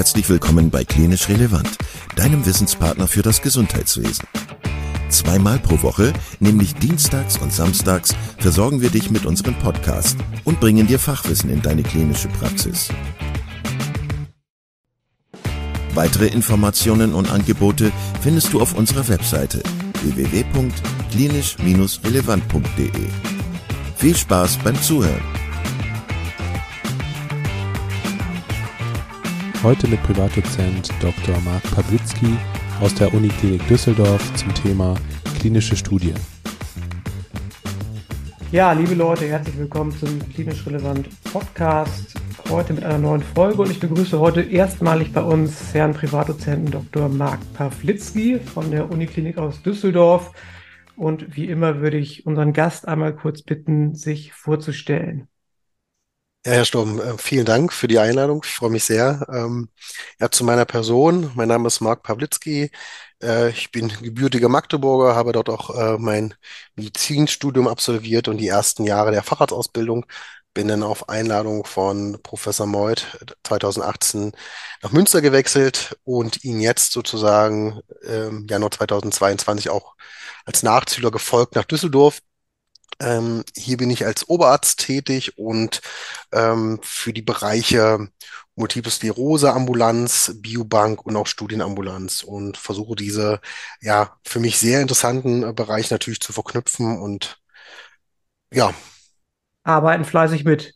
Herzlich willkommen bei Klinisch Relevant, deinem Wissenspartner für das Gesundheitswesen. Zweimal pro Woche, nämlich dienstags und samstags, versorgen wir dich mit unserem Podcast und bringen dir Fachwissen in deine klinische Praxis. Weitere Informationen und Angebote findest du auf unserer Webseite www.klinisch-relevant.de. Viel Spaß beim Zuhören! Heute mit Privatdozent Dr. Marc Pawlitzki aus der Uniklinik Düsseldorf zum Thema klinische Studien. Ja, liebe Leute, herzlich willkommen zum Klinisch Relevant Podcast. Heute mit einer neuen Folge und ich begrüße heute erstmalig bei uns Herrn Privatdozenten Dr. Marc Pawlitzki von der Uniklinik aus Düsseldorf. Und wie immer würde ich unseren Gast einmal kurz bitten, sich vorzustellen. Ja, Herr Sturm, äh, vielen Dank für die Einladung. Ich freue mich sehr. Ähm, ja, zu meiner Person. Mein Name ist Marc Pawlitzki. Äh, ich bin gebürtiger Magdeburger, habe dort auch äh, mein Medizinstudium absolviert und die ersten Jahre der Facharztausbildung. Bin dann auf Einladung von Professor Meuth 2018 nach Münster gewechselt und ihn jetzt sozusagen ähm, Januar 2022 auch als Nachzügler gefolgt nach Düsseldorf ähm, hier bin ich als Oberarzt tätig und ähm, für die Bereiche Multiple Sklerose Ambulanz, Biobank und auch Studienambulanz und versuche diese ja für mich sehr interessanten äh, Bereiche natürlich zu verknüpfen und ja. Arbeiten fleißig mit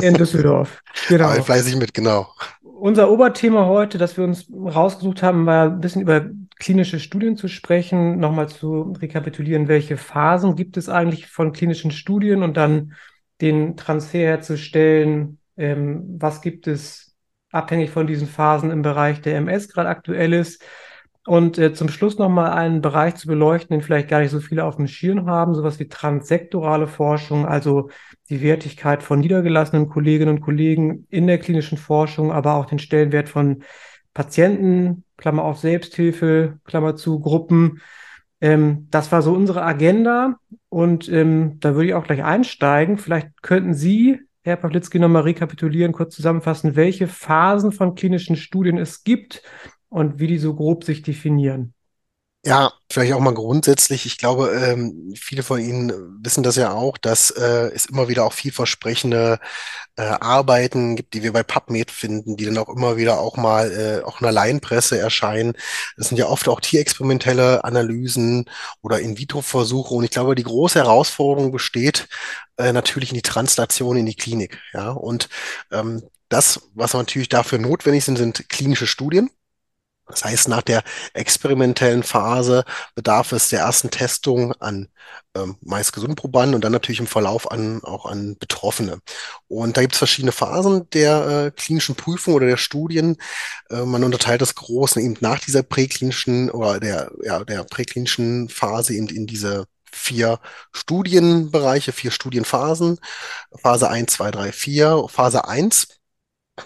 in Düsseldorf. Genau. Arbeiten fleißig mit, genau. Unser Oberthema heute, das wir uns rausgesucht haben, war ein bisschen über klinische Studien zu sprechen, nochmal zu rekapitulieren, welche Phasen gibt es eigentlich von klinischen Studien und dann den Transfer herzustellen, ähm, was gibt es abhängig von diesen Phasen im Bereich der MS gerade aktuell ist. Und äh, zum Schluss nochmal einen Bereich zu beleuchten, den vielleicht gar nicht so viele auf dem Schirm haben, sowas wie transsektorale Forschung, also die Wertigkeit von niedergelassenen Kolleginnen und Kollegen in der klinischen Forschung, aber auch den Stellenwert von Patienten, Klammer auf Selbsthilfe, Klammer zu Gruppen. Ähm, das war so unsere Agenda und ähm, da würde ich auch gleich einsteigen. Vielleicht könnten Sie, Herr Pawlitzki, nochmal rekapitulieren, kurz zusammenfassen, welche Phasen von klinischen Studien es gibt und wie die so grob sich definieren. Ja, vielleicht auch mal grundsätzlich. Ich glaube, ähm, viele von Ihnen wissen das ja auch, dass äh, es immer wieder auch vielversprechende äh, Arbeiten gibt, die wir bei PubMed finden, die dann auch immer wieder auch mal äh, auch in der Laienpresse erscheinen. Das sind ja oft auch tierexperimentelle Analysen oder In-vitro-Versuche. Und ich glaube, die große Herausforderung besteht äh, natürlich in die Translation in die Klinik. Ja, und ähm, das, was natürlich dafür notwendig sind, sind klinische Studien. Das heißt, nach der experimentellen Phase bedarf es der ersten Testung an ähm, meist gesunden Probanden und dann natürlich im Verlauf an, auch an Betroffene. Und da gibt es verschiedene Phasen der äh, klinischen Prüfung oder der Studien. Äh, man unterteilt das Große eben nach dieser präklinischen oder der, ja, der präklinischen Phase in, in diese vier Studienbereiche, vier Studienphasen. Phase 1, 2, 3, 4. Phase 1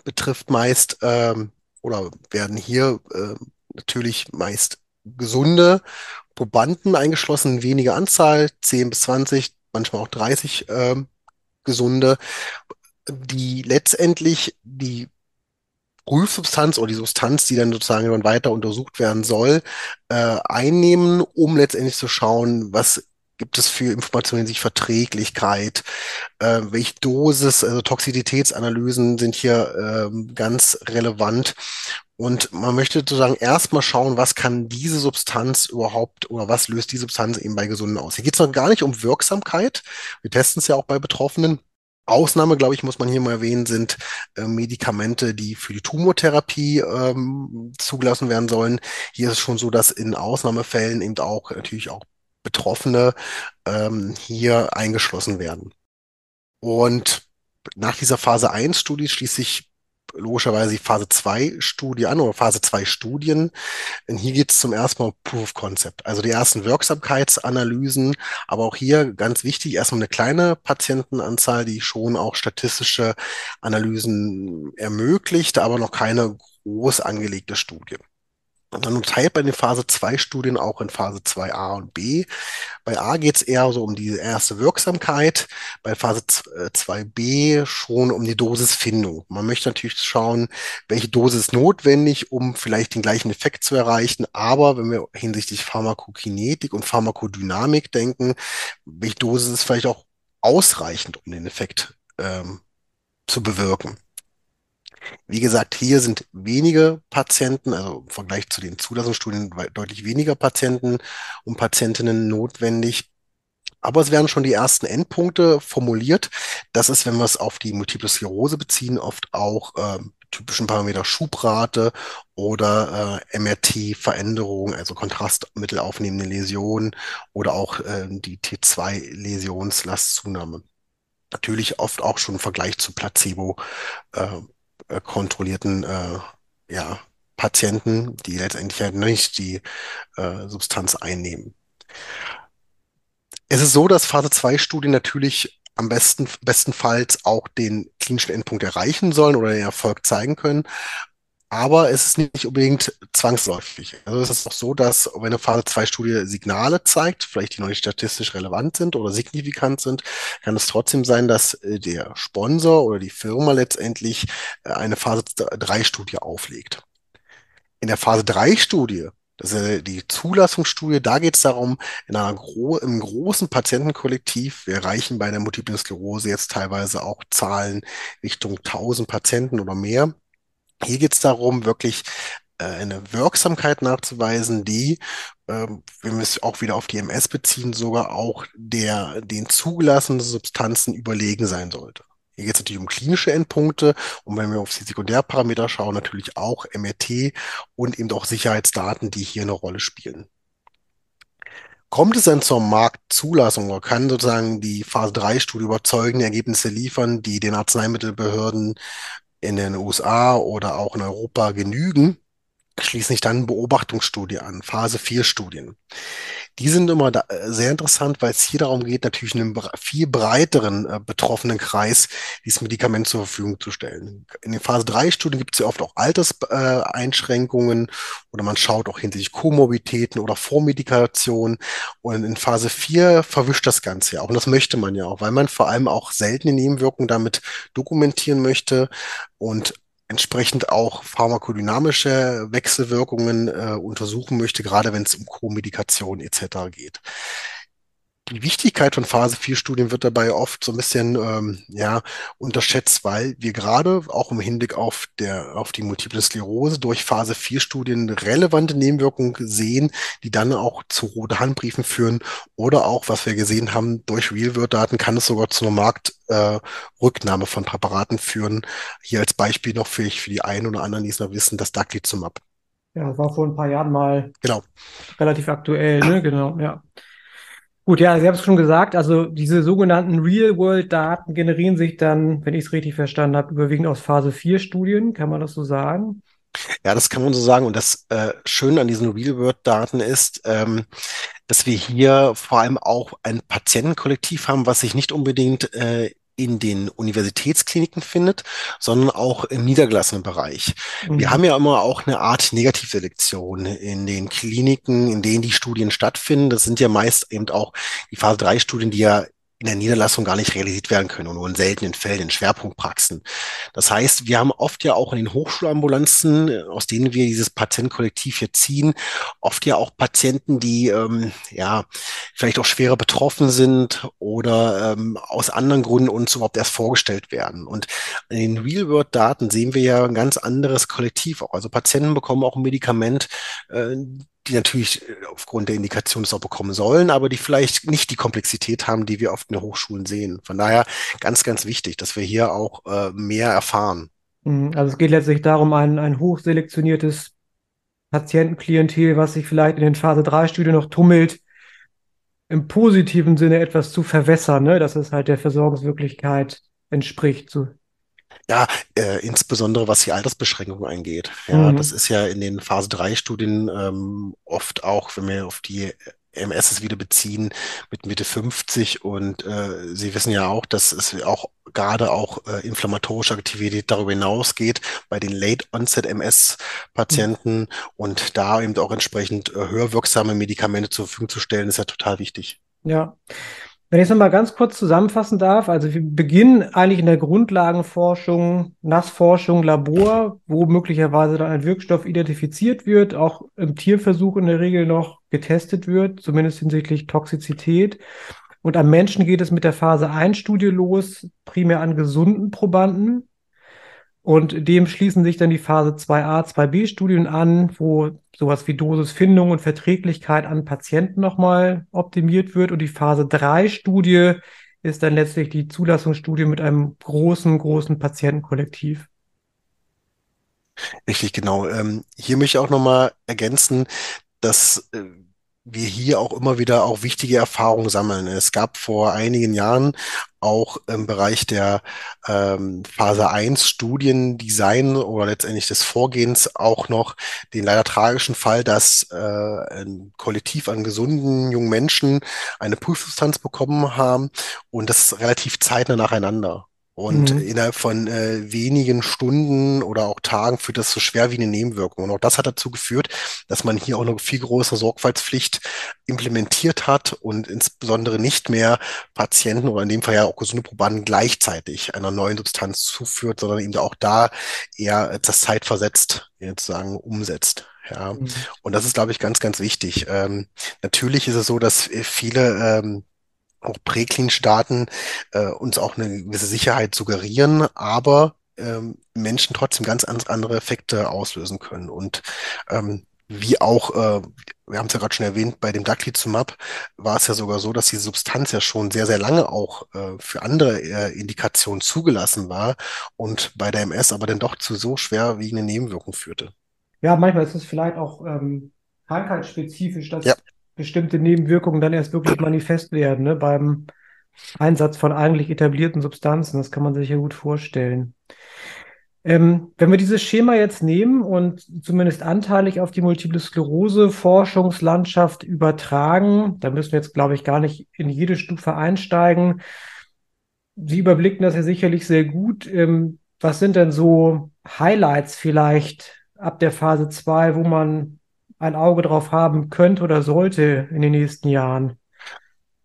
betrifft meist ähm, oder werden hier äh, natürlich meist gesunde Probanden eingeschlossen, wenige Anzahl, 10 bis 20, manchmal auch 30 äh, gesunde, die letztendlich die Prüfsubstanz oder die Substanz, die dann sozusagen weiter untersucht werden soll, äh, einnehmen, um letztendlich zu schauen, was gibt es für Informationen sich Verträglichkeit, äh, welche Dosis, also Toxizitätsanalysen sind hier ähm, ganz relevant. Und man möchte sozusagen erstmal schauen, was kann diese Substanz überhaupt oder was löst die Substanz eben bei Gesunden aus. Hier geht es noch gar nicht um Wirksamkeit. Wir testen es ja auch bei Betroffenen. Ausnahme, glaube ich, muss man hier mal erwähnen, sind äh, Medikamente, die für die Tumortherapie ähm, zugelassen werden sollen. Hier ist es schon so, dass in Ausnahmefällen eben auch natürlich auch Betroffene ähm, hier eingeschlossen werden. Und nach dieser Phase 1 Studie schließt sich logischerweise die Phase 2 Studie an oder Phase 2 Studien. Denn hier geht es zum ersten Mal um Proof of Concept, also die ersten Wirksamkeitsanalysen, aber auch hier ganz wichtig, erstmal eine kleine Patientenanzahl, die schon auch statistische Analysen ermöglicht, aber noch keine groß angelegte Studie. Und dann unterteilt man die Phase 2 Studien auch in Phase 2a und b. Bei A geht es eher so um die erste Wirksamkeit, bei Phase 2b schon um die Dosisfindung. Man möchte natürlich schauen, welche Dosis ist notwendig, um vielleicht den gleichen Effekt zu erreichen. Aber wenn wir hinsichtlich Pharmakokinetik und Pharmakodynamik denken, welche Dosis ist vielleicht auch ausreichend, um den Effekt ähm, zu bewirken. Wie gesagt, hier sind wenige Patienten, also im Vergleich zu den Zulassungsstudien deutlich weniger Patienten und Patientinnen notwendig. Aber es werden schon die ersten Endpunkte formuliert. Das ist, wenn wir es auf die Multiple Sklerose beziehen, oft auch äh, typischen Parameter Schubrate oder äh, MRT-Veränderungen, also Kontrastmittel aufnehmende Läsionen oder auch äh, die T2-Läsionslastzunahme. Natürlich oft auch schon im Vergleich zu Placebo äh, kontrollierten äh, ja, Patienten, die letztendlich halt nicht die äh, Substanz einnehmen. Es ist so, dass Phase 2 Studien natürlich am besten, bestenfalls auch den klinischen Endpunkt erreichen sollen oder den Erfolg zeigen können aber es ist nicht unbedingt zwangsläufig. Also es ist auch so, dass wenn eine Phase 2 Studie Signale zeigt, vielleicht die noch nicht statistisch relevant sind oder signifikant sind, kann es trotzdem sein, dass äh, der Sponsor oder die Firma letztendlich äh, eine Phase 3 Studie auflegt. In der Phase 3 Studie das ist die Zulassungsstudie. Da geht es darum, in einer gro im großen Patientenkollektiv, wir erreichen bei der Multiplen Sklerose jetzt teilweise auch Zahlen Richtung 1000 Patienten oder mehr, hier geht es darum, wirklich äh, eine Wirksamkeit nachzuweisen, die, ähm, wenn wir es auch wieder auf die MS beziehen, sogar auch der den zugelassenen Substanzen überlegen sein sollte. Hier geht es natürlich um klinische Endpunkte und wenn wir auf die Sekundärparameter schauen, natürlich auch MRT und eben auch Sicherheitsdaten, die hier eine Rolle spielen. Kommt es dann zur Marktzulassung oder kann sozusagen die Phase 3-Studie überzeugende Ergebnisse liefern, die den Arzneimittelbehörden in den USA oder auch in Europa genügen, schließen sich dann Beobachtungsstudie an, Phase 4 Studien. Die sind immer da, äh, sehr interessant, weil es hier darum geht, natürlich einem viel breiteren äh, betroffenen Kreis dieses Medikament zur Verfügung zu stellen. In den Phase 3 Studien gibt es ja oft auch Alterseinschränkungen äh, oder man schaut auch hinsichtlich Komorbitäten oder Vormedikation. Und in Phase 4 verwischt das Ganze ja auch. Und das möchte man ja auch, weil man vor allem auch seltene Nebenwirkungen damit dokumentieren möchte und entsprechend auch pharmakodynamische Wechselwirkungen äh, untersuchen möchte, gerade wenn es um Co-Medikation etc. geht die Wichtigkeit von Phase 4 Studien wird dabei oft so ein bisschen ähm, ja, unterschätzt, weil wir gerade auch im Hinblick auf, der, auf die Multiple Sklerose durch Phase 4 Studien relevante Nebenwirkungen sehen, die dann auch zu rote Handbriefen führen oder auch, was wir gesehen haben, durch Real-World-Daten kann es sogar zu einer Marktrücknahme äh, von Präparaten führen. Hier als Beispiel noch für, für die einen oder anderen, die es noch wissen, das Daclizumab. Ja, das war vor ein paar Jahren mal genau. relativ aktuell, ne? Genau, ja. Gut, ja, Sie haben es schon gesagt, also diese sogenannten Real-World-Daten generieren sich dann, wenn ich es richtig verstanden habe, überwiegend aus Phase 4-Studien, kann man das so sagen? Ja, das kann man so sagen. Und das äh, Schöne an diesen Real-World-Daten ist, ähm, dass wir hier vor allem auch ein Patientenkollektiv haben, was sich nicht unbedingt äh, in den Universitätskliniken findet, sondern auch im niedergelassenen Bereich. Mhm. Wir haben ja immer auch eine Art Negativselektion in den Kliniken, in denen die Studien stattfinden. Das sind ja meist eben auch die Phase 3 Studien, die ja in der Niederlassung gar nicht realisiert werden können und nur in seltenen Fällen, in Schwerpunktpraxen. Das heißt, wir haben oft ja auch in den Hochschulambulanzen, aus denen wir dieses Patientenkollektiv hier ziehen, oft ja auch Patienten, die ähm, ja vielleicht auch schwerer betroffen sind oder ähm, aus anderen Gründen uns überhaupt erst vorgestellt werden. Und in den Real-World-Daten sehen wir ja ein ganz anderes Kollektiv auch. Also Patienten bekommen auch ein Medikament, äh, die natürlich äh, aufgrund der Indikation es auch bekommen sollen, aber die vielleicht nicht die Komplexität haben, die wir oft in den Hochschulen sehen. Von daher ganz, ganz wichtig, dass wir hier auch äh, mehr erfahren. Mhm. Also es geht letztlich darum, ein, ein hochselektioniertes Patientenklientel, was sich vielleicht in den Phase 3 Studien noch tummelt, im positiven Sinne etwas zu verwässern, ne? dass es halt der Versorgungswirklichkeit entspricht. So ja, äh, insbesondere was die Altersbeschränkung eingeht. Ja, mhm. das ist ja in den Phase 3 Studien ähm, oft auch, wenn wir auf die MS wieder beziehen mit Mitte 50 und äh, Sie wissen ja auch, dass es auch gerade auch äh, inflammatorische Aktivität darüber hinausgeht bei den Late-Onset-MS-Patienten mhm. und da eben auch entsprechend äh, höher wirksame Medikamente zur Verfügung zu stellen, ist ja total wichtig. Ja. Wenn ich es nochmal ganz kurz zusammenfassen darf, also wir beginnen eigentlich in der Grundlagenforschung, Nassforschung, Labor, wo möglicherweise dann ein Wirkstoff identifiziert wird, auch im Tierversuch in der Regel noch getestet wird, zumindest hinsichtlich Toxizität. Und am Menschen geht es mit der Phase 1 Studie los, primär an gesunden Probanden. Und dem schließen sich dann die Phase 2a, 2b Studien an, wo sowas wie Dosisfindung und Verträglichkeit an Patienten nochmal optimiert wird. Und die Phase 3 Studie ist dann letztlich die Zulassungsstudie mit einem großen, großen Patientenkollektiv. Richtig, genau. Ähm, hier möchte ich auch nochmal ergänzen, dass äh, wir hier auch immer wieder auch wichtige Erfahrungen sammeln. Es gab vor einigen Jahren auch im Bereich der ähm, Phase 1 Studiendesign oder letztendlich des Vorgehens auch noch den leider tragischen Fall, dass äh, ein Kollektiv an gesunden jungen Menschen eine Prüfsubstanz bekommen haben und das relativ zeitnah nacheinander. Und mhm. innerhalb von äh, wenigen Stunden oder auch Tagen führt das zu schwerwiegenden Nebenwirkungen. Und auch das hat dazu geführt, dass man hier auch eine viel größere Sorgfaltspflicht implementiert hat und insbesondere nicht mehr Patienten oder in dem Fall ja auch gesunde Probanden gleichzeitig einer neuen Substanz zuführt, sondern eben auch da eher das zeitversetzt sozusagen umsetzt. Ja, mhm. und das ist, glaube ich, ganz, ganz wichtig. Ähm, natürlich ist es so, dass viele ähm, auch präklinische Daten äh, uns auch eine gewisse Sicherheit suggerieren, aber ähm, Menschen trotzdem ganz andere Effekte auslösen können. Und ähm, wie auch, äh, wir haben es ja gerade schon erwähnt, bei dem Daclizumab war es ja sogar so, dass die Substanz ja schon sehr, sehr lange auch äh, für andere äh, Indikationen zugelassen war und bei der MS aber dann doch zu so schwerwiegenden Nebenwirkungen führte. Ja, manchmal ist es vielleicht auch ähm, krankheitsspezifisch, dass ja bestimmte Nebenwirkungen dann erst wirklich manifest werden, ne, beim Einsatz von eigentlich etablierten Substanzen. Das kann man sich ja gut vorstellen. Ähm, wenn wir dieses Schema jetzt nehmen und zumindest anteilig auf die Multiple Sklerose Forschungslandschaft übertragen, da müssen wir jetzt, glaube ich, gar nicht in jede Stufe einsteigen. Sie überblicken das ja sicherlich sehr gut. Ähm, was sind denn so Highlights vielleicht ab der Phase 2, wo man ein Auge drauf haben könnte oder sollte in den nächsten Jahren?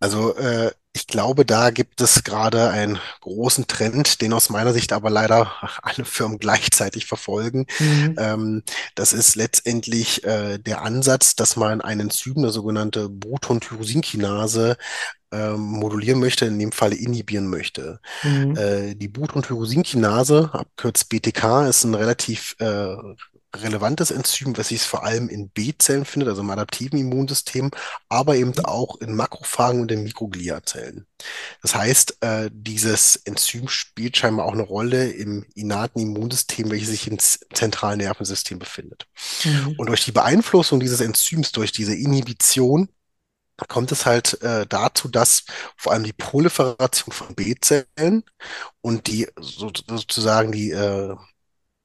Also äh, ich glaube, da gibt es gerade einen großen Trend, den aus meiner Sicht aber leider alle Firmen gleichzeitig verfolgen. Mhm. Ähm, das ist letztendlich äh, der Ansatz, dass man ein Enzym, eine sogenannte Bruton-Tyrosinkinase, ähm, modulieren möchte, in dem Fall inhibieren möchte. Mhm. Äh, die Bruton-Tyrosinkinase, abkürzt BTK, ist ein relativ äh, relevantes Enzym, was sich vor allem in B-Zellen findet, also im adaptiven Immunsystem, aber eben mhm. auch in Makrophagen und in Mikrogliazellen. Das heißt, äh, dieses Enzym spielt scheinbar auch eine Rolle im innaten Immunsystem, welches sich im zentralen Nervensystem befindet. Mhm. Und durch die Beeinflussung dieses Enzyms, durch diese Inhibition, kommt es halt äh, dazu, dass vor allem die Proliferation von B-Zellen und die so, sozusagen die äh,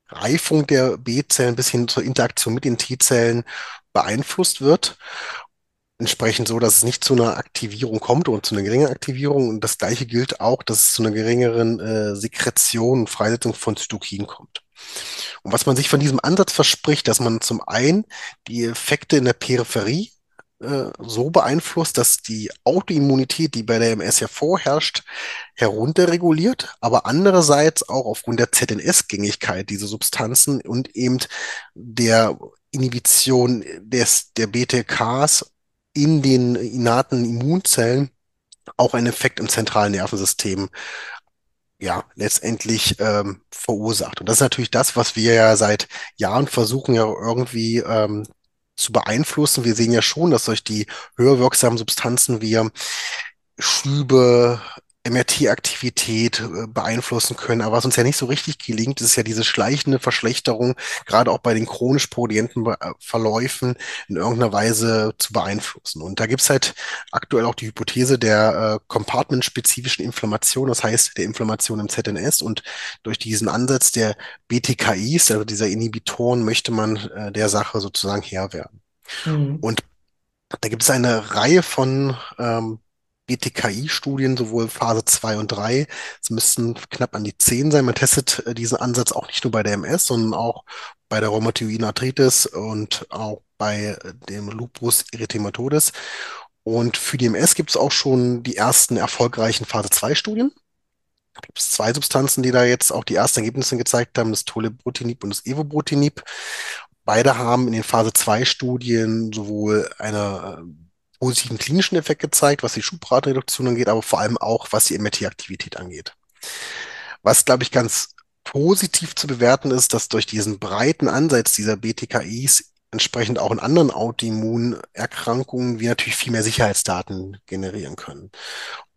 Reifung der B-Zellen bis hin zur Interaktion mit den T-Zellen beeinflusst wird. Entsprechend so, dass es nicht zu einer Aktivierung kommt oder zu einer geringen Aktivierung. Und das gleiche gilt auch, dass es zu einer geringeren äh, Sekretion und Freisetzung von Zytokinen kommt. Und was man sich von diesem Ansatz verspricht, dass man zum einen die Effekte in der Peripherie äh, so beeinflusst, dass die Autoimmunität, die bei der MS ja vorherrscht, herunterreguliert, aber andererseits auch aufgrund der ZNS-Gängigkeit dieser Substanzen und eben der Inhibition des, der BTKs in den innaten Immunzellen auch einen Effekt im zentralen Nervensystem ja, letztendlich ähm, verursacht. Und das ist natürlich das, was wir ja seit Jahren versuchen, ja irgendwie ähm, zu beeinflussen. Wir sehen ja schon, dass durch die höher wirksamen Substanzen wir Schübe, MRT-Aktivität äh, beeinflussen können. Aber was uns ja nicht so richtig gelingt, ist ja diese schleichende Verschlechterung, gerade auch bei den chronisch progredienten äh, Verläufen in irgendeiner Weise zu beeinflussen. Und da gibt's halt aktuell auch die Hypothese der äh, compartment-spezifischen Inflammation, das heißt der Inflammation im ZNS. Und durch diesen Ansatz der BTKIs, also dieser Inhibitoren, möchte man äh, der Sache sozusagen Herr werden. Mhm. Und da gibt es eine Reihe von ähm, BTKI-Studien, sowohl Phase 2 und 3. Es müssten knapp an die 10 sein. Man testet äh, diesen Ansatz auch nicht nur bei der MS, sondern auch bei der Rheumatoiden Arthritis und auch bei äh, dem Lupus erythematodes. Und für die MS gibt es auch schon die ersten erfolgreichen Phase 2 Studien. Da gibt es zwei Substanzen, die da jetzt auch die ersten Ergebnisse gezeigt haben, das Tolebrutinib und das Evobrutinib. Beide haben in den Phase 2 Studien sowohl eine äh, positiven klinischen Effekt gezeigt, was die Schubratenreduktion angeht, aber vor allem auch, was die MRT-Aktivität angeht. Was, glaube ich, ganz positiv zu bewerten ist, dass durch diesen breiten Ansatz dieser BTKIs entsprechend auch in anderen Autoimmunerkrankungen wir natürlich viel mehr Sicherheitsdaten generieren können.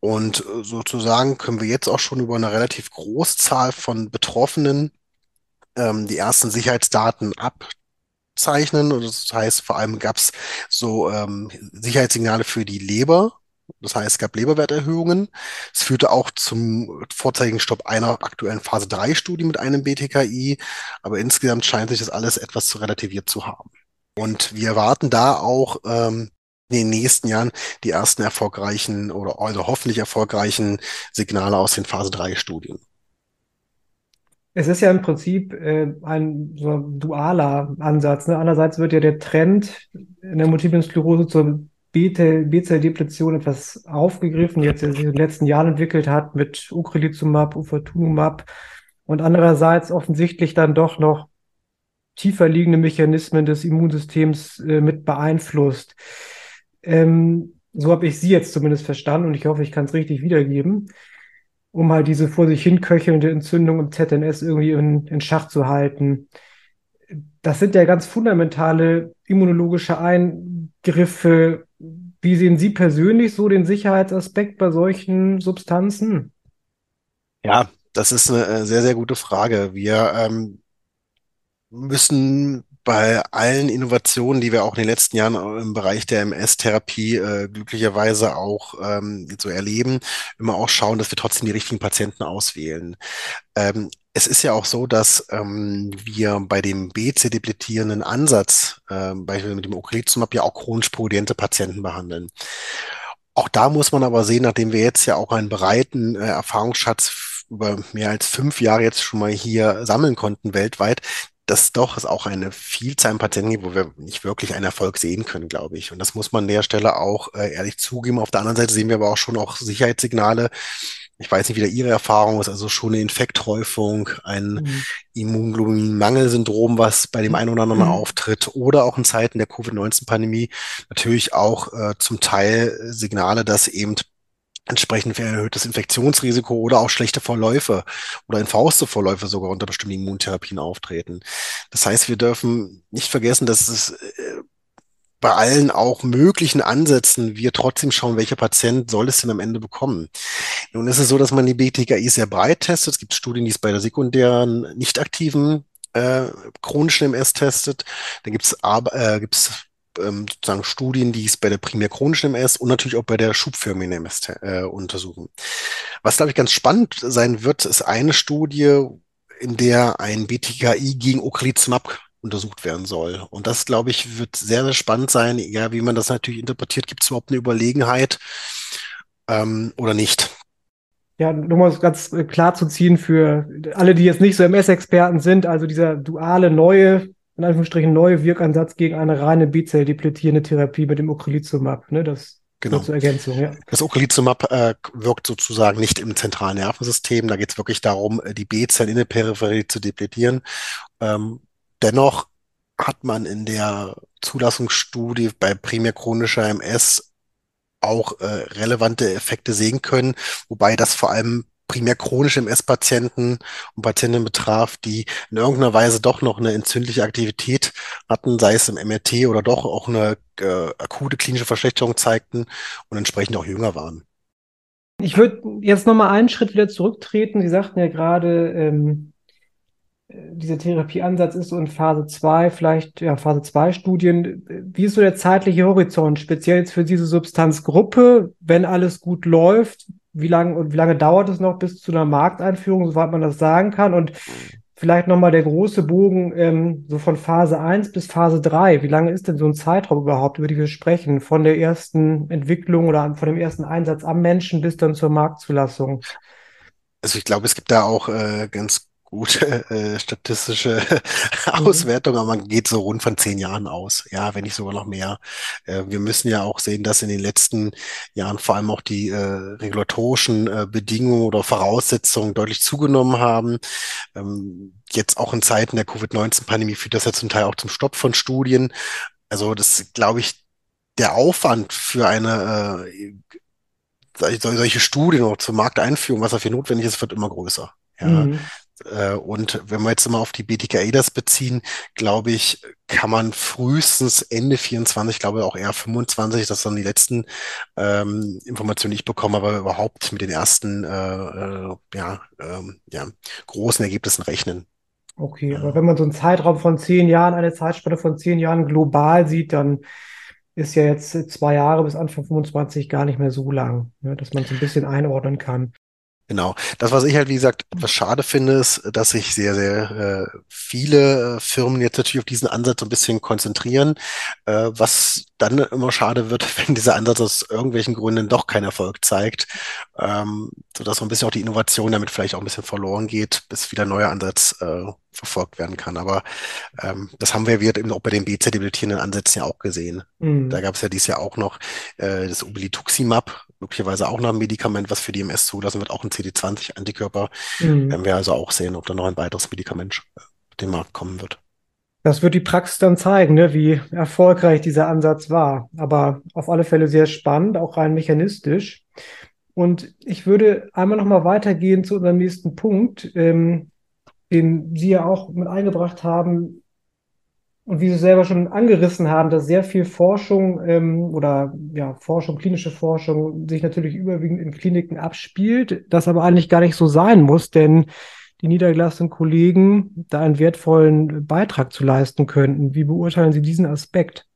Und äh, sozusagen können wir jetzt auch schon über eine relativ Großzahl von Betroffenen ähm, die ersten Sicherheitsdaten ab zeichnen. das heißt, vor allem gab es so ähm, Sicherheitssignale für die Leber. Das heißt, es gab Leberwerterhöhungen. Es führte auch zum vorzeitigen Stopp einer aktuellen Phase 3 Studie mit einem BTKI. Aber insgesamt scheint sich das alles etwas zu relativiert zu haben. Und wir erwarten da auch ähm, in den nächsten Jahren die ersten erfolgreichen oder also hoffentlich erfolgreichen Signale aus den Phase 3 Studien. Es ist ja im Prinzip äh, ein so dualer Ansatz. Ne? Einerseits wird ja der Trend in der multiplen Sklerose zur B-Zell-Depletion etwas aufgegriffen, jetzt sich in den letzten Jahren entwickelt hat mit Ocrelizumab, Ufatunumab und andererseits offensichtlich dann doch noch tiefer liegende Mechanismen des Immunsystems äh, mit beeinflusst. Ähm, so habe ich Sie jetzt zumindest verstanden und ich hoffe, ich kann es richtig wiedergeben um halt diese vor sich hin köchelnde Entzündung im ZNS irgendwie in, in Schach zu halten. Das sind ja ganz fundamentale immunologische Eingriffe. Wie sehen Sie persönlich so den Sicherheitsaspekt bei solchen Substanzen? Ja, das ist eine äh, sehr, sehr gute Frage. Wir ähm, müssen bei allen Innovationen, die wir auch in den letzten Jahren im Bereich der MS-Therapie äh, glücklicherweise auch ähm, so erleben, immer auch schauen, dass wir trotzdem die richtigen Patienten auswählen. Ähm, es ist ja auch so, dass ähm, wir bei dem BC-depletierenden Ansatz, äh, beispielsweise mit dem Ocrelizumab, ja auch chronisch pruriente Patienten behandeln. Auch da muss man aber sehen, nachdem wir jetzt ja auch einen breiten äh, Erfahrungsschatz über mehr als fünf Jahre jetzt schon mal hier sammeln konnten weltweit, dass doch es auch eine Vielzahl an Patienten gibt, wo wir nicht wirklich einen Erfolg sehen können, glaube ich. Und das muss man an der Stelle auch äh, ehrlich zugeben. Auf der anderen Seite sehen wir aber auch schon auch Sicherheitssignale. Ich weiß nicht, wie da Ihre Erfahrung ist, also schon eine Infekthäufung, ein mhm. Immunglobulin-Mangelsyndrom, was bei dem einen oder anderen mhm. auftritt, oder auch in Zeiten der Covid-19-Pandemie natürlich auch äh, zum Teil Signale, dass eben entsprechend erhöhtes Infektionsrisiko oder auch schlechte Verläufe oder infauste Verläufe sogar unter bestimmten Immuntherapien auftreten. Das heißt, wir dürfen nicht vergessen, dass es äh, bei allen auch möglichen Ansätzen wir trotzdem schauen, welcher Patient soll es denn am Ende bekommen. Nun ist es so, dass man die BTKI sehr breit testet. Es gibt Studien, die es bei der sekundären, nicht aktiven äh, chronischen MS testet. Da gibt es äh, gibt's ähm, sozusagen Studien, die es bei der primär chronischen MS und natürlich auch bei der schubförmigen MS äh, untersuchen. Was, glaube ich, ganz spannend sein wird, ist eine Studie, in der ein BTKI gegen Ocrelizumab untersucht werden soll. Und das, glaube ich, wird sehr, sehr spannend sein. Ja, wie man das natürlich interpretiert, gibt es überhaupt eine Überlegenheit ähm, oder nicht? Ja, nur mal ganz klar zu ziehen für alle, die jetzt nicht so MS-Experten sind, also dieser duale neue in Anführungsstrichen neue Wirkansatz gegen eine reine B-Zell-depletierende Therapie mit dem Ocrelizumab. Ne? Das Genau. Zur Ergänzung, ja. Das Ocrelizumab äh, wirkt sozusagen nicht im zentralen Nervensystem. Da geht es wirklich darum, äh, die B-Zellen in der Peripherie zu depletieren. Ähm, dennoch hat man in der Zulassungsstudie bei primär chronischer MS auch äh, relevante Effekte sehen können, wobei das vor allem primär chronische MS-Patienten und Patientinnen betraf, die in irgendeiner Weise doch noch eine entzündliche Aktivität hatten, sei es im MRT oder doch auch eine äh, akute klinische Verschlechterung zeigten und entsprechend auch jünger waren. Ich würde jetzt nochmal einen Schritt wieder zurücktreten. Sie sagten ja gerade, ähm, dieser Therapieansatz ist in Phase 2, vielleicht ja, Phase 2 Studien. Wie ist so der zeitliche Horizont, speziell jetzt für diese Substanzgruppe, wenn alles gut läuft? Wie lange und wie lange dauert es noch bis zu einer Markteinführung, soweit man das sagen kann? Und vielleicht nochmal der große Bogen, ähm, so von Phase 1 bis Phase 3. Wie lange ist denn so ein Zeitraum überhaupt, über den wir sprechen? Von der ersten Entwicklung oder von dem ersten Einsatz am Menschen bis dann zur Marktzulassung? Also ich glaube, es gibt da auch äh, ganz gute äh, statistische mhm. Auswertung, aber man geht so rund von zehn Jahren aus, ja, wenn nicht sogar noch mehr. Äh, wir müssen ja auch sehen, dass in den letzten Jahren vor allem auch die äh, regulatorischen äh, Bedingungen oder Voraussetzungen deutlich zugenommen haben. Ähm, jetzt auch in Zeiten der Covid-19-Pandemie führt das ja zum Teil auch zum Stopp von Studien. Also das, glaube ich, der Aufwand für eine äh, solche Studien oder zur Markteinführung, was dafür notwendig ist, wird immer größer. Ja. Mhm. Äh, und wenn wir jetzt mal auf die BTK das beziehen, glaube ich, kann man frühestens Ende 24, glaube auch eher 25, das sind die letzten ähm, Informationen, die ich bekomme, aber überhaupt mit den ersten äh, äh, ja, ähm, ja, großen Ergebnissen rechnen. Okay, aber wenn man so einen Zeitraum von zehn Jahren, eine Zeitspanne von zehn Jahren global sieht, dann ist ja jetzt zwei Jahre bis Anfang 25 gar nicht mehr so lang, ne, dass man es ein bisschen einordnen kann. Genau. Das, was ich halt, wie gesagt, etwas schade finde, ist, dass sich sehr, sehr äh, viele äh, Firmen jetzt natürlich auf diesen Ansatz so ein bisschen konzentrieren, äh, was dann immer schade wird, wenn dieser Ansatz aus irgendwelchen Gründen doch keinen Erfolg zeigt, ähm, sodass so ein bisschen auch die Innovation damit vielleicht auch ein bisschen verloren geht, bis wieder ein neuer Ansatz äh, verfolgt werden kann. Aber ähm, das haben wir eben auch bei den BZ-debilitierenden Ansätzen ja auch gesehen. Mhm. Da gab es ja dieses Jahr auch noch äh, das Ubilituximab, möglicherweise auch noch ein Medikament, was für die MS zulassen wird, auch ein CD20-Antikörper. Mhm. Werden wir also auch sehen, ob da noch ein weiteres Medikament auf äh, den Markt kommen wird. Das wird die Praxis dann zeigen, ne, wie erfolgreich dieser Ansatz war. Aber auf alle Fälle sehr spannend, auch rein mechanistisch. Und ich würde einmal noch mal weitergehen zu unserem nächsten Punkt, ähm, den Sie ja auch mit eingebracht haben, und wie Sie selber schon angerissen haben, dass sehr viel Forschung ähm, oder ja, Forschung, klinische Forschung sich natürlich überwiegend in Kliniken abspielt, das aber eigentlich gar nicht so sein muss, denn die niedergelassenen Kollegen da einen wertvollen Beitrag zu leisten könnten. Wie beurteilen Sie diesen Aspekt?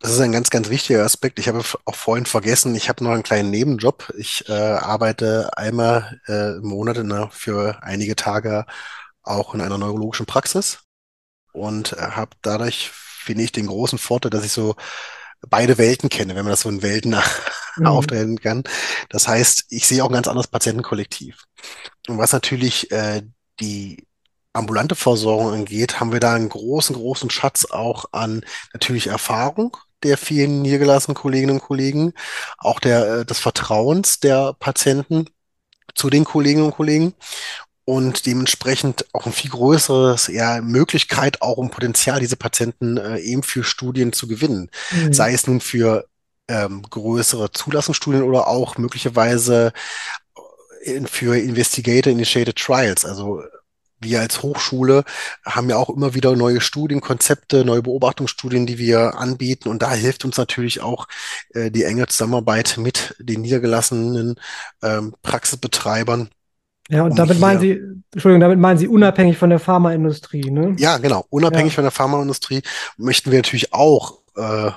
Das ist ein ganz, ganz wichtiger Aspekt. Ich habe auch vorhin vergessen, ich habe noch einen kleinen Nebenjob. Ich äh, arbeite einmal äh, im Monat in einer, für einige Tage auch in einer neurologischen Praxis und habe dadurch, finde ich, den großen Vorteil, dass ich so beide Welten kenne, wenn man das so in Welten mhm. auftreten kann. Das heißt, ich sehe auch ein ganz anderes Patientenkollektiv. Und was natürlich äh, die ambulante Versorgung angeht, haben wir da einen großen, großen Schatz auch an natürlich Erfahrung der vielen niedergelassenen Kolleginnen und Kollegen, auch der, äh, des Vertrauens der Patienten zu den Kolleginnen und Kollegen und dementsprechend auch ein viel größeres ja, Möglichkeit, auch um Potenzial, diese Patienten äh, eben für Studien zu gewinnen. Mhm. Sei es nun für ähm, größere Zulassungsstudien oder auch möglicherweise äh, in, für Investigator-Initiated Trials. Also wir als Hochschule haben ja auch immer wieder neue Studienkonzepte, neue Beobachtungsstudien, die wir anbieten. Und da hilft uns natürlich auch äh, die enge Zusammenarbeit mit den niedergelassenen ähm, Praxisbetreibern ja, und um damit meinen Sie, Entschuldigung, damit meinen Sie unabhängig von der Pharmaindustrie, ne? Ja, genau. Unabhängig ja. von der Pharmaindustrie möchten wir natürlich auch äh,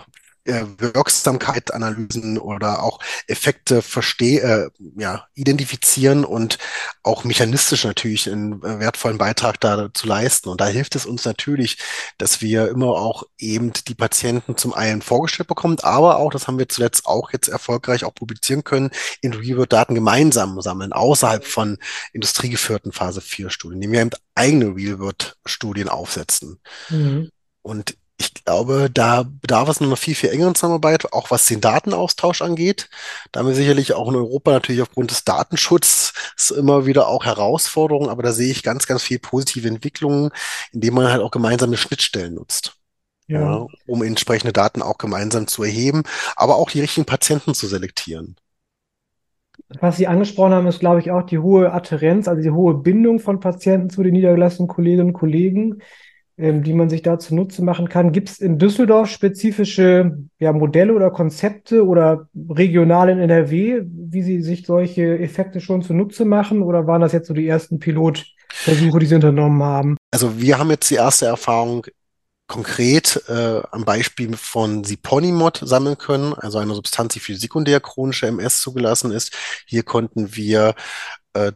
äh, Wirksamkeitsanalysen oder auch Effekte verstehen, äh, ja, identifizieren und auch mechanistisch natürlich einen äh, wertvollen Beitrag dazu leisten. Und da hilft es uns natürlich, dass wir immer auch eben die Patienten zum einen vorgestellt bekommen, aber auch, das haben wir zuletzt auch jetzt erfolgreich auch publizieren können, in Review-Daten gemeinsam sammeln, außerhalb von industriegeführten Phase 4 Studien, indem wir eben eigene Real-World-Studien aufsetzen. Mhm. Und ich glaube, da bedarf es noch viel, viel engeren Zusammenarbeit, auch was den Datenaustausch angeht. Da haben wir sicherlich auch in Europa natürlich aufgrund des Datenschutzes immer wieder auch Herausforderungen, aber da sehe ich ganz, ganz viel positive Entwicklungen, indem man halt auch gemeinsame Schnittstellen nutzt. Ja. ja. um entsprechende Daten auch gemeinsam zu erheben, aber auch die richtigen Patienten zu selektieren. Was Sie angesprochen haben, ist, glaube ich, auch die hohe Adherenz, also die hohe Bindung von Patienten zu den niedergelassenen Kolleginnen und Kollegen die man sich da zunutze machen kann. Gibt es in Düsseldorf spezifische ja, Modelle oder Konzepte oder regional in NRW, wie Sie sich solche Effekte schon zunutze machen? Oder waren das jetzt so die ersten Pilotversuche, die Sie unternommen haben? Also wir haben jetzt die erste Erfahrung konkret äh, am Beispiel von Siponimod sammeln können, also eine Substanz, die für sekundär chronische MS zugelassen ist. Hier konnten wir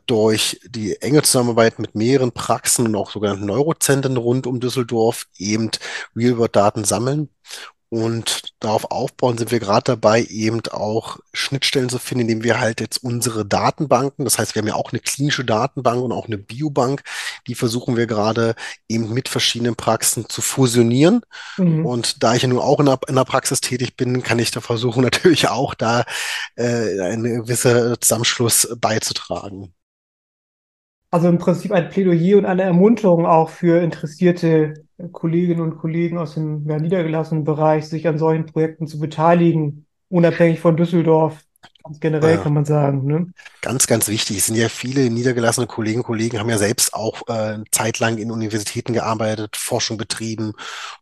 durch die enge Zusammenarbeit mit mehreren Praxen und auch sogenannten Neurozentren rund um Düsseldorf eben Real-World-Daten sammeln und darauf aufbauen sind wir gerade dabei, eben auch Schnittstellen zu finden, indem wir halt jetzt unsere Datenbanken, das heißt, wir haben ja auch eine klinische Datenbank und auch eine Biobank, die versuchen wir gerade eben mit verschiedenen Praxen zu fusionieren. Mhm. Und da ich ja nun auch in der, in der, Praxis tätig bin, kann ich da versuchen, natürlich auch da äh, einen gewissen Zusammenschluss beizutragen. Also im Prinzip ein Plädoyer und eine Ermunterung auch für interessierte Kolleginnen und Kollegen aus dem ja, niedergelassenen Bereich, sich an solchen Projekten zu beteiligen, unabhängig von Düsseldorf. Ganz generell ja. kann man sagen. Ne? Ganz, ganz wichtig. Es sind ja viele niedergelassene Kolleginnen und Kollegen, haben ja selbst auch äh, zeitlang in Universitäten gearbeitet, Forschung betrieben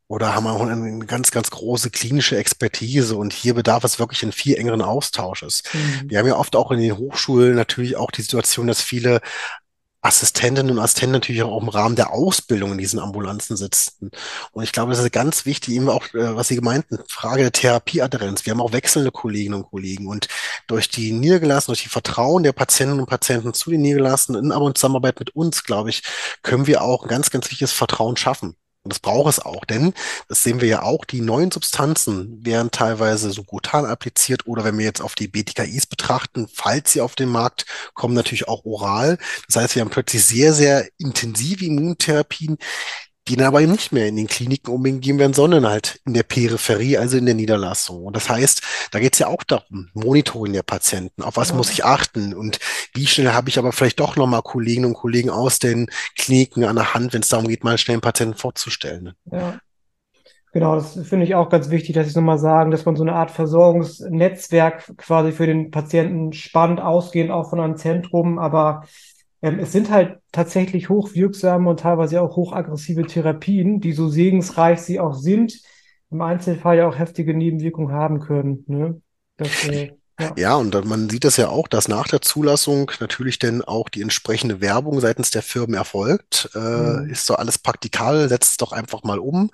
oder haben auch eine ganz, ganz große klinische Expertise. Und hier bedarf es wirklich einen viel engeren Austausches. Mhm. Wir haben ja oft auch in den Hochschulen natürlich auch die Situation, dass viele Assistentinnen und Assistenten natürlich auch im Rahmen der Ausbildung in diesen Ambulanzen sitzen. Und ich glaube, das ist ganz wichtig, eben auch, äh, was Sie gemeinten, Frage der Therapieadherenz. Wir haben auch wechselnde Kolleginnen und Kollegen und durch die Niedergelassenen, durch die Vertrauen der Patientinnen und Patienten zu den Niedergelassenen in Zusammenarbeit mit uns, glaube ich, können wir auch ein ganz, ganz wichtiges Vertrauen schaffen. Und das braucht es auch, denn das sehen wir ja auch, die neuen Substanzen werden teilweise so subkutan appliziert oder wenn wir jetzt auf die BTKIs betrachten, falls sie auf den Markt kommen, natürlich auch oral. Das heißt, wir haben plötzlich sehr, sehr intensive Immuntherapien, dann aber nicht mehr in den Kliniken unbedingt gehen werden, sondern halt in der Peripherie, also in der Niederlassung. Und das heißt, da geht es ja auch darum, Monitoring der Patienten, auf was ja. muss ich achten und wie schnell habe ich aber vielleicht doch nochmal Kolleginnen und Kollegen aus den Kliniken an der Hand, wenn es darum geht, mal schnell einen Patienten vorzustellen. Ja. Genau, das finde ich auch ganz wichtig, dass ich nochmal sagen, dass man so eine Art Versorgungsnetzwerk quasi für den Patienten spannt, ausgehend auch von einem Zentrum, aber ähm, es sind halt tatsächlich hochwirksame und teilweise auch hochaggressive Therapien, die so segensreich sie auch sind, im Einzelfall ja auch heftige Nebenwirkungen haben können. Ne? Das, äh, ja. ja, und man sieht das ja auch, dass nach der Zulassung natürlich dann auch die entsprechende Werbung seitens der Firmen erfolgt. Äh, mhm. Ist so alles praktikabel, setzt es doch einfach mal um.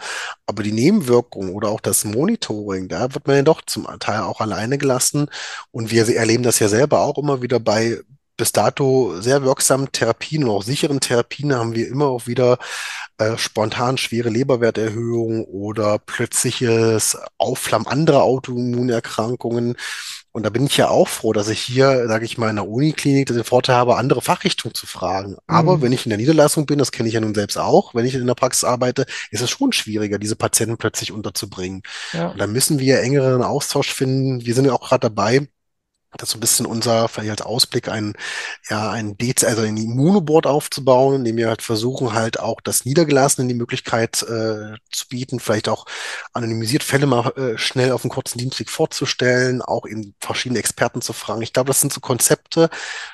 Aber die Nebenwirkung oder auch das Monitoring, da wird man ja doch zum Teil auch alleine gelassen. Und wir erleben das ja selber auch immer wieder bei bis dato sehr wirksamen Therapien und auch sicheren Therapien haben wir immer auch wieder äh, spontan schwere Leberwerterhöhungen oder plötzliches Aufflammen anderer Autoimmunerkrankungen. Und da bin ich ja auch froh, dass ich hier, sage ich mal, in der Uniklinik den Vorteil habe, andere Fachrichtungen zu fragen. Aber mhm. wenn ich in der Niederlassung bin, das kenne ich ja nun selbst auch, wenn ich in der Praxis arbeite, ist es schon schwieriger, diese Patienten plötzlich unterzubringen. Ja. Und da müssen wir engeren Austausch finden. Wir sind ja auch gerade dabei, das ist so ein bisschen unser, vielleicht als Ausblick, ein, ja, ein Dez also ein Immunoboard aufzubauen, indem wir halt versuchen, halt auch das Niedergelassene die Möglichkeit äh, zu bieten, vielleicht auch anonymisiert Fälle mal äh, schnell auf einem kurzen Dienstweg vorzustellen, auch in verschiedene Experten zu fragen. Ich glaube, das sind so Konzepte,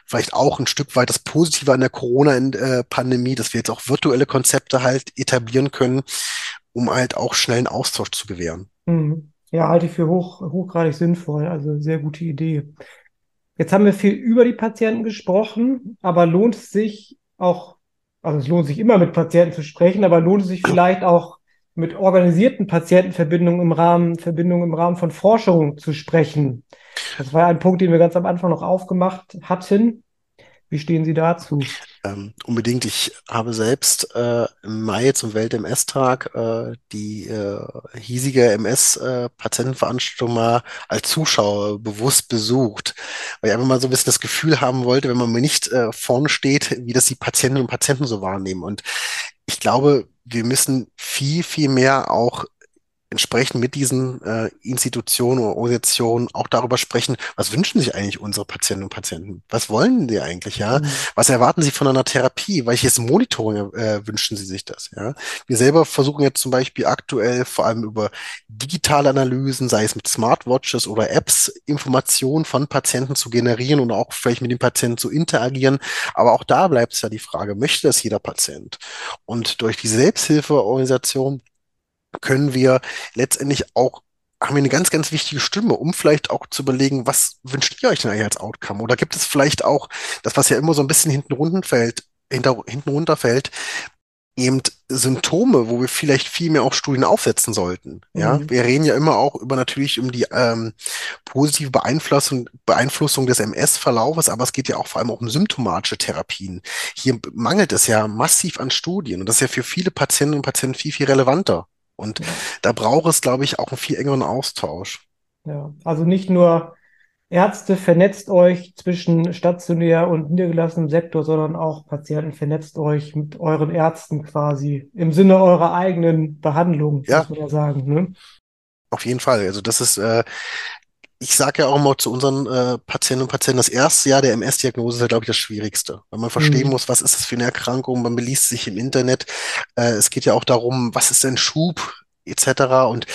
vielleicht auch ein Stück weit das Positive an der Corona-Pandemie, dass wir jetzt auch virtuelle Konzepte halt etablieren können, um halt auch schnellen Austausch zu gewähren. Mhm. Ja, halte ich für hoch, hochgradig sinnvoll. Also sehr gute Idee. Jetzt haben wir viel über die Patienten gesprochen, aber lohnt es sich auch, also es lohnt sich immer mit Patienten zu sprechen, aber lohnt es sich vielleicht auch mit organisierten Patientenverbindungen im Rahmen, Verbindungen im Rahmen von Forschung zu sprechen? Das war ein Punkt, den wir ganz am Anfang noch aufgemacht hatten. Wie stehen Sie dazu? Ähm, unbedingt. Ich habe selbst äh, im Mai zum Welt-MS-Tag äh, die äh, hiesige MS-Patientenveranstaltung äh, mal als Zuschauer bewusst besucht, weil ich einfach mal so ein bisschen das Gefühl haben wollte, wenn man mir nicht äh, vorne steht, wie das die Patientinnen und Patienten so wahrnehmen. Und ich glaube, wir müssen viel, viel mehr auch entsprechend mit diesen äh, Institutionen oder Organisationen auch darüber sprechen, was wünschen sich eigentlich unsere Patientinnen und Patienten? Was wollen die eigentlich, ja? Mhm. Was erwarten sie von einer Therapie? Welches Monitoring äh, wünschen sie sich das, ja? Wir selber versuchen jetzt zum Beispiel aktuell vor allem über digitale Analysen, sei es mit Smartwatches oder Apps, Informationen von Patienten zu generieren und auch vielleicht mit dem Patienten zu interagieren. Aber auch da bleibt es ja die Frage, möchte das jeder Patient? Und durch die Selbsthilfeorganisation können wir letztendlich auch haben wir eine ganz, ganz wichtige Stimme, um vielleicht auch zu überlegen, was wünscht ihr euch denn eigentlich als Outcome? Oder gibt es vielleicht auch das, was ja immer so ein bisschen hinten runterfällt, hinter, hinten runterfällt, eben Symptome, wo wir vielleicht viel mehr auch Studien aufsetzen sollten. Ja, Mhm. wir reden ja immer auch über natürlich um die ähm, positive Beeinflussung, Beeinflussung des MS-Verlaufes, aber es geht ja auch vor allem auch um symptomatische Therapien. Hier mangelt es ja massiv an Studien und das ist ja für viele Patientinnen und Patienten viel, viel relevanter. Und Ja. da braucht es, glaube ich, auch einen viel engeren Austausch. Ja, also nicht nur Ärzte, vernetzt euch zwischen stationär und niedergelassenem Sektor, sondern auch Patienten, vernetzt euch mit euren Ärzten quasi im Sinne eurer eigenen Behandlung, Ja. muss man ja sagen, ne? Auf jeden Fall. Also das ist, äh, ich sage ja auch immer zu unseren äh, Patientinnen und Patienten, das erste Jahr der MS-Diagnose ist ja, glaube ich, das Schwierigste, weil man verstehen Mhm. muss, was ist das für eine Erkrankung, man beliest sich im Internet. Äh, es geht ja auch darum, was ist denn Schub etc. Und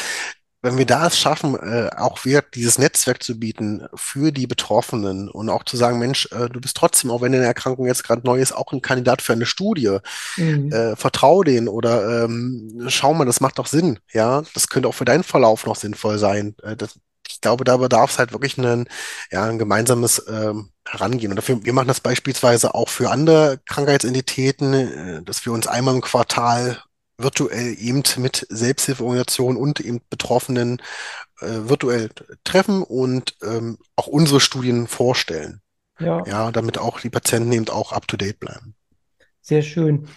wenn wir da es schaffen, äh, auch wirklich dieses Netzwerk zu bieten für die Betroffenen und auch zu sagen, Mensch, äh, du bist trotzdem, auch wenn deine Erkrankung jetzt gerade neu ist, auch ein Kandidat für eine Studie, Mhm. äh, vertrau denen oder ähm, schau mal, das macht doch Sinn, ja, das könnte auch für deinen Verlauf noch sinnvoll sein. Äh, das, ich glaube, da bedarf es halt wirklich ein, ja, ein gemeinsames ähm, Herangehen. Und dafür, wir machen das beispielsweise auch für andere Krankheitsentitäten, äh, dass wir uns einmal im Quartal virtuell eben mit Selbsthilfeorganisationen und eben Betroffenen äh, virtuell treffen und ähm, auch unsere Studien vorstellen. Ja, Ja, damit auch die Patienten eben auch up to date bleiben. sehr schön.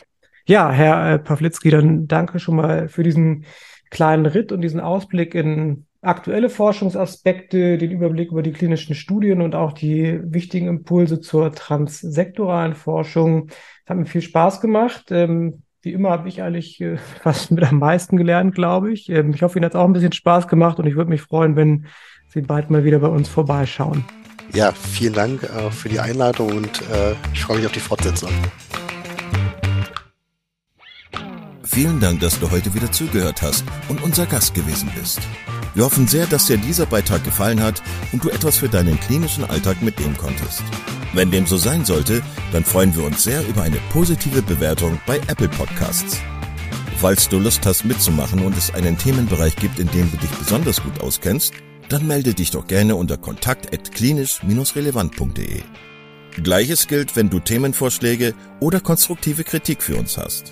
Ja, Herr äh, Pawlitzki, dann danke schon mal für diesen kleinen Ritt und diesen Ausblick in aktuelle Forschungsaspekte, den Überblick über die klinischen Studien und auch die wichtigen Impulse zur transsektoralen Forschung. Es hat mir viel Spaß gemacht. Ähm, wie immer habe ich eigentlich äh, fast mit am meisten gelernt, glaube ich. Ähm, ich hoffe, Ihnen hat es auch ein bisschen Spaß gemacht und ich würde mich freuen, wenn Sie bald mal wieder bei uns vorbeischauen. Ja, vielen Dank äh, für die Einladung und äh, ich freue mich auf die Fortsetzung. Vielen Dank, dass du heute wieder zugehört hast und unser Gast gewesen bist. Wir hoffen sehr, dass dir dieser Beitrag gefallen hat und du etwas für deinen klinischen Alltag mitnehmen konntest. Wenn dem so sein sollte, dann freuen wir uns sehr über eine positive Bewertung bei Apple Podcasts. Falls du Lust hast mitzumachen und es einen Themenbereich gibt, in dem du dich besonders gut auskennst, dann melde dich doch gerne unter kontakt@klinisch-relevant.de. Gleiches gilt, wenn du Themenvorschläge oder konstruktive Kritik für uns hast.